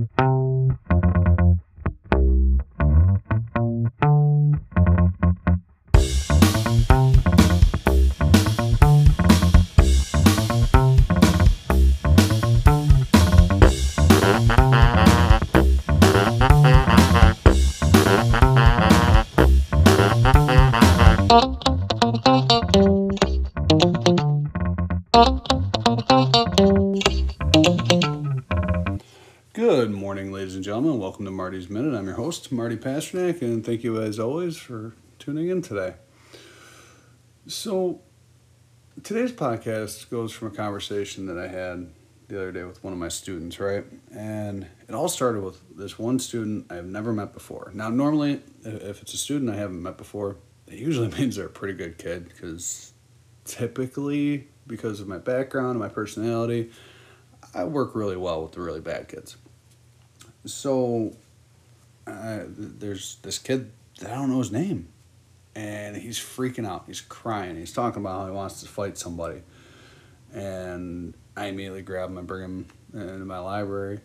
Good ladies and gentlemen. Welcome to Marty's Minute. I'm your host, Marty Pasternak, and thank you as always for tuning in today. So, today's podcast goes from a conversation that I had the other day with one of my students, right? And it all started with this one student I have never met before. Now, normally, if it's a student I haven't met before, it usually means they're a pretty good kid because typically, because of my background and my personality, I work really well with the really bad kids. So uh, there's this kid that I don't know his name, and he's freaking out. He's crying. He's talking about how he wants to fight somebody, and I immediately grab him and bring him into my library.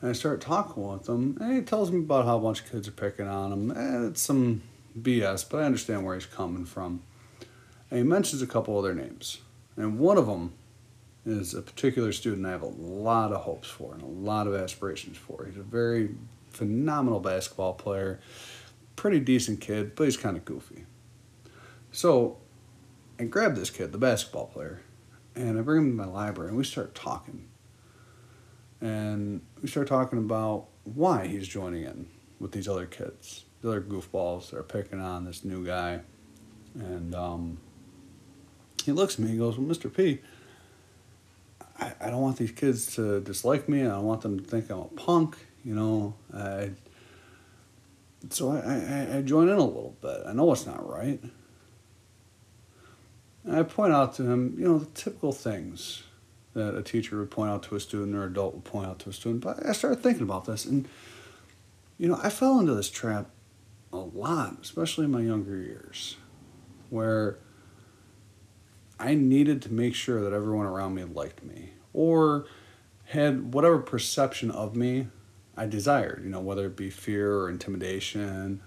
And I start talking with him, and he tells me about how a bunch of kids are picking on him. And it's some BS, but I understand where he's coming from. And he mentions a couple other names, and one of them is a particular student I have a lot of hopes for and a lot of aspirations for. He's a very phenomenal basketball player, pretty decent kid, but he's kind of goofy. So I grab this kid, the basketball player, and I bring him to my library and we start talking. And we start talking about why he's joining in with these other kids, the other goofballs that are picking on this new guy. And um, he looks at me, he goes, Well, Mr. P, I, I don't want these kids to dislike me. I don't want them to think I'm a punk. You know, I, so I, I, I join in a little bit. I know it's not right. And I point out to him, you know, the typical things that a teacher would point out to a student or adult would point out to a student. But I started thinking about this, and you know, I fell into this trap a lot, especially in my younger years, where I needed to make sure that everyone around me liked me or had whatever perception of me I desired, you know, whether it be fear or intimidation,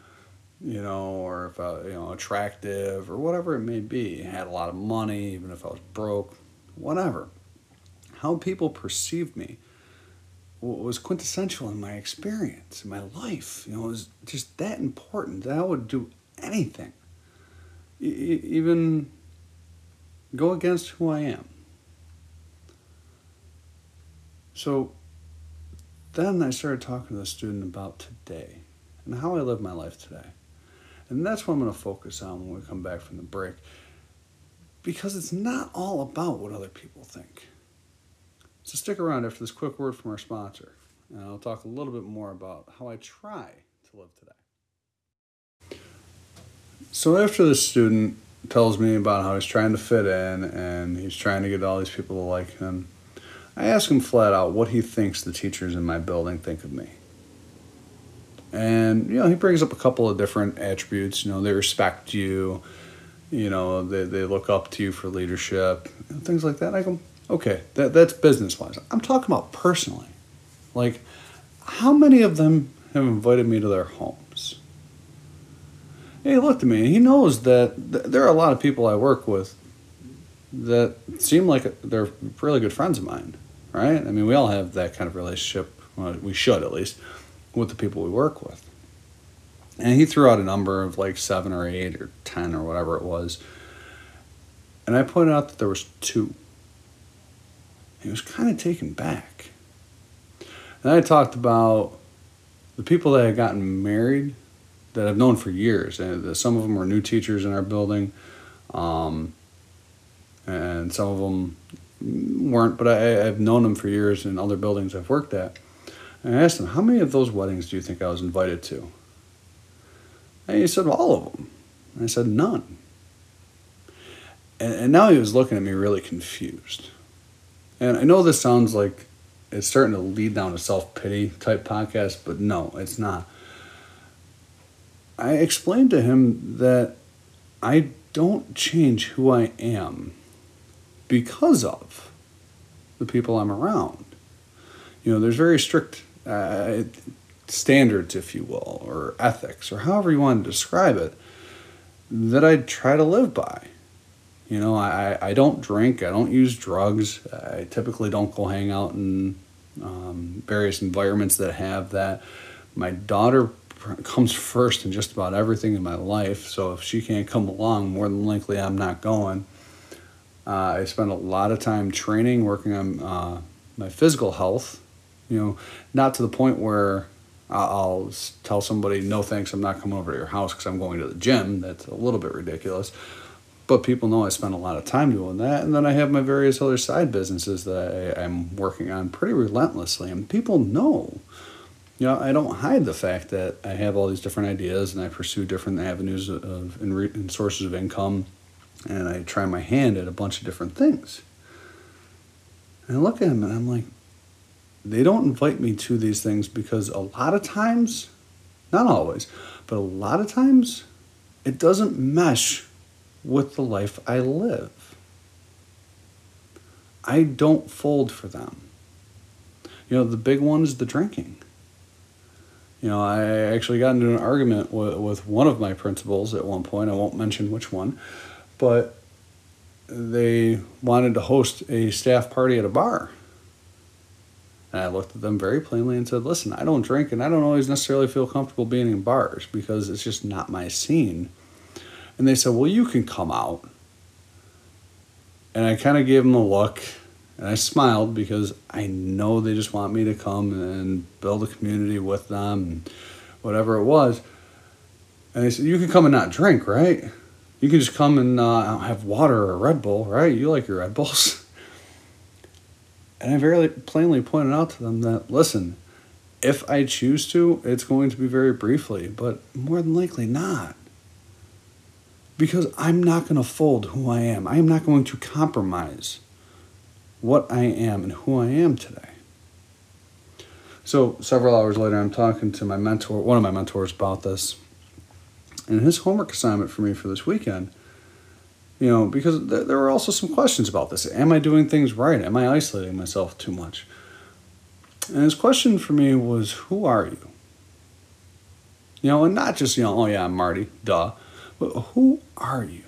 you know, or if I, you know, attractive or whatever it may be. I had a lot of money, even if I was broke, whatever. How people perceived me was quintessential in my experience, in my life. You know, it was just that important that I would do anything, e- even go against who I am. So then I started talking to the student about today and how I live my life today. And that's what I'm going to focus on when we come back from the break. Because it's not all about what other people think. So stick around after this quick word from our sponsor, and I'll talk a little bit more about how I try to live today. So after the student tells me about how he's trying to fit in and he's trying to get all these people to like him, I ask him flat out what he thinks the teachers in my building think of me. And, you know, he brings up a couple of different attributes. You know, they respect you, you know, they, they look up to you for leadership, and things like that. I go, okay, that, that's business wise. I'm talking about personally. Like, how many of them have invited me to their homes? He looked at me he knows that th- there are a lot of people I work with that seem like they're really good friends of mine, right? I mean, we all have that kind of relationship, well, we should at least, with the people we work with. And he threw out a number of like seven or eight or ten or whatever it was. And I pointed out that there was two. He was kind of taken back. And I talked about the people that had gotten married that I've known for years. And some of them were new teachers in our building. Um, and some of them weren't, but I, I've known them for years in other buildings I've worked at. And I asked them, How many of those weddings do you think I was invited to? And he said, All of them. And I said, None. And, and now he was looking at me really confused. And I know this sounds like it's starting to lead down a self pity type podcast, but no, it's not. I explained to him that I don't change who I am because of the people I'm around. You know, there's very strict uh, standards, if you will, or ethics, or however you want to describe it, that I try to live by. You know, I, I don't drink, I don't use drugs, I typically don't go hang out in um, various environments that have that. My daughter comes first in just about everything in my life, so if she can't come along, more than likely I'm not going. Uh, I spend a lot of time training, working on uh, my physical health. You know, not to the point where I'll tell somebody, no thanks, I'm not coming over to your house because I'm going to the gym. That's a little bit ridiculous. But people know I spend a lot of time doing that. And then I have my various other side businesses that I, I'm working on pretty relentlessly. And people know. You know, I don't hide the fact that I have all these different ideas and I pursue different avenues of, and, re, and sources of income and I try my hand at a bunch of different things. And I look at them and I'm like, they don't invite me to these things because a lot of times, not always, but a lot of times, it doesn't mesh with the life I live. I don't fold for them. You know, the big one is the drinking. You know, I actually got into an argument with, with one of my principals at one point. I won't mention which one, but they wanted to host a staff party at a bar. And I looked at them very plainly and said, Listen, I don't drink and I don't always necessarily feel comfortable being in bars because it's just not my scene. And they said, Well, you can come out. And I kind of gave them a look and I smiled because I know they just want me to come and build a community with them and whatever it was. And they said, You can come and not drink, right? You can just come and uh, have water or a Red Bull, right? You like your Red Bulls. And I very plainly pointed out to them that, listen, if I choose to, it's going to be very briefly, but more than likely not. Because I'm not going to fold who I am. I am not going to compromise what I am and who I am today. So, several hours later, I'm talking to my mentor, one of my mentors, about this. And his homework assignment for me for this weekend, you know, because th- there were also some questions about this. Am I doing things right? Am I isolating myself too much? And his question for me was, Who are you? You know, and not just, you know, oh yeah, I'm Marty, duh, but who are you?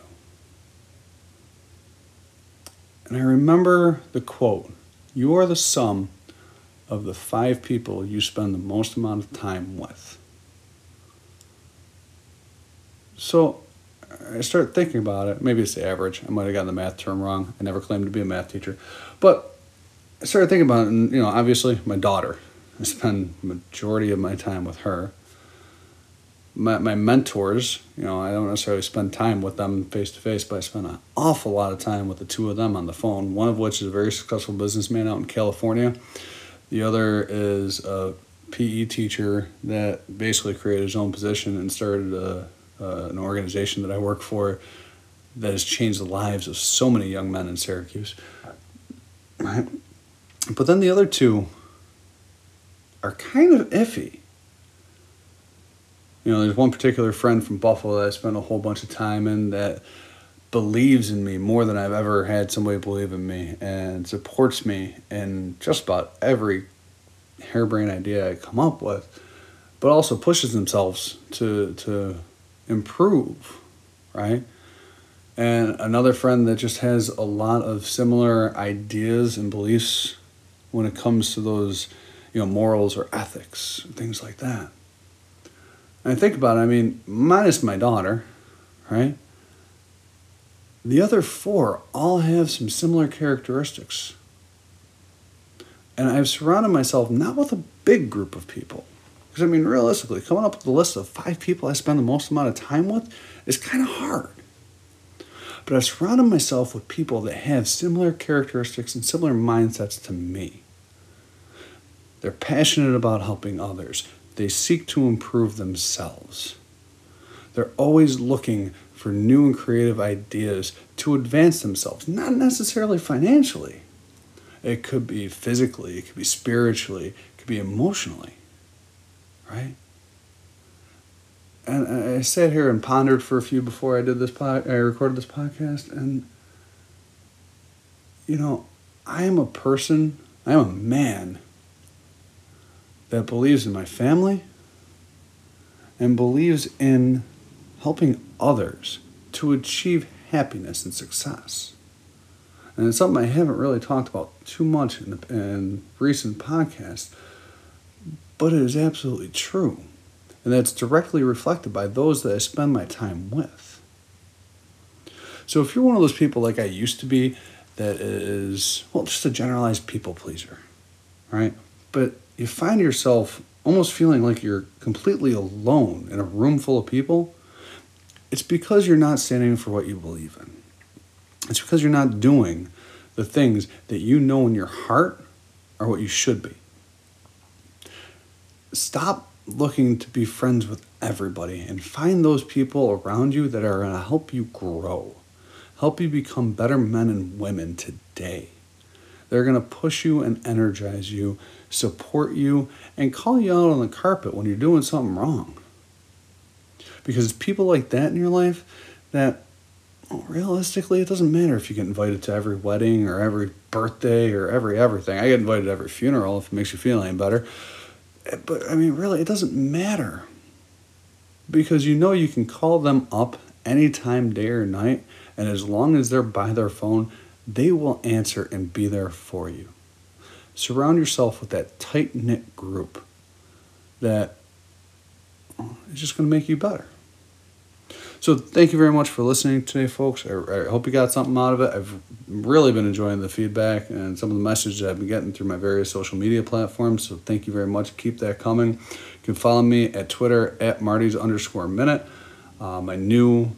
And I remember the quote You are the sum of the five people you spend the most amount of time with. So I started thinking about it. Maybe it's the average. I might have gotten the math term wrong. I never claimed to be a math teacher. But I started thinking about it, and, you know, obviously, my daughter. I spend majority of my time with her. My, my mentors, you know, I don't necessarily spend time with them face to face, but I spend an awful lot of time with the two of them on the phone. One of which is a very successful businessman out in California. The other is a PE teacher that basically created his own position and started a an organization that I work for that has changed the lives of so many young men in Syracuse. Right? But then the other two are kind of iffy. You know, there's one particular friend from Buffalo that I spent a whole bunch of time in that believes in me more than I've ever had somebody believe in me and supports me in just about every harebrained idea I come up with, but also pushes themselves to to improve, right? And another friend that just has a lot of similar ideas and beliefs when it comes to those, you know, morals or ethics, things like that. And I think about it, I mean, minus my daughter, right? The other four all have some similar characteristics. And I've surrounded myself not with a big group of people, because, I mean, realistically, coming up with a list of five people I spend the most amount of time with is kind of hard. But I've surrounded myself with people that have similar characteristics and similar mindsets to me. They're passionate about helping others, they seek to improve themselves. They're always looking for new and creative ideas to advance themselves, not necessarily financially. It could be physically, it could be spiritually, it could be emotionally right? And I sat here and pondered for a few before I did this pod, I recorded this podcast, and you know, I am a person, I am a man that believes in my family and believes in helping others to achieve happiness and success. And it's something I haven't really talked about too much in, the, in recent podcasts, but it is absolutely true. And that's directly reflected by those that I spend my time with. So if you're one of those people like I used to be, that is, well, just a generalized people pleaser, right? But you find yourself almost feeling like you're completely alone in a room full of people, it's because you're not standing for what you believe in. It's because you're not doing the things that you know in your heart are what you should be. Stop looking to be friends with everybody and find those people around you that are going to help you grow, help you become better men and women today. They're going to push you and energize you, support you, and call you out on the carpet when you're doing something wrong. Because it's people like that in your life that well, realistically, it doesn't matter if you get invited to every wedding or every birthday or every everything. I get invited to every funeral if it makes you feel any better. Eh, but I mean, really, it doesn't matter. Because you know you can call them up anytime, day or night, and as long as they're by their phone, they will answer and be there for you. Surround yourself with that tight knit group that is just going to make you better. So thank you very much for listening today, folks. I, I, hope you got something out of it. I've really been enjoying the feedback and some of the messages I've been getting through my various social media platforms. So thank you very much. Keep that coming. You can follow me at Twitter at Marty's underscore minute. Uh, my new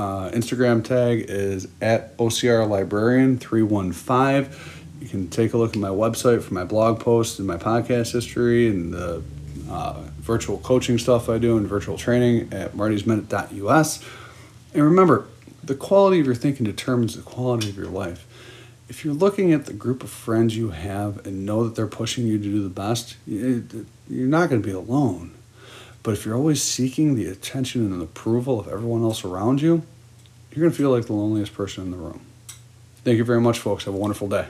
uh, Instagram tag is at OCR Librarian 315. You can take a look at my website for my blog posts and my podcast history and the uh, virtual coaching stuff I do and virtual training at martysminute.us. And remember, the quality of your thinking determines the quality of your life. If you're looking at the group of friends you have and know that they're pushing you to do the best, you're not going to be alone. But if you're always seeking the attention and approval of everyone else around you, you're going to feel like the loneliest person in the room. Thank you very much, folks. Have a wonderful day.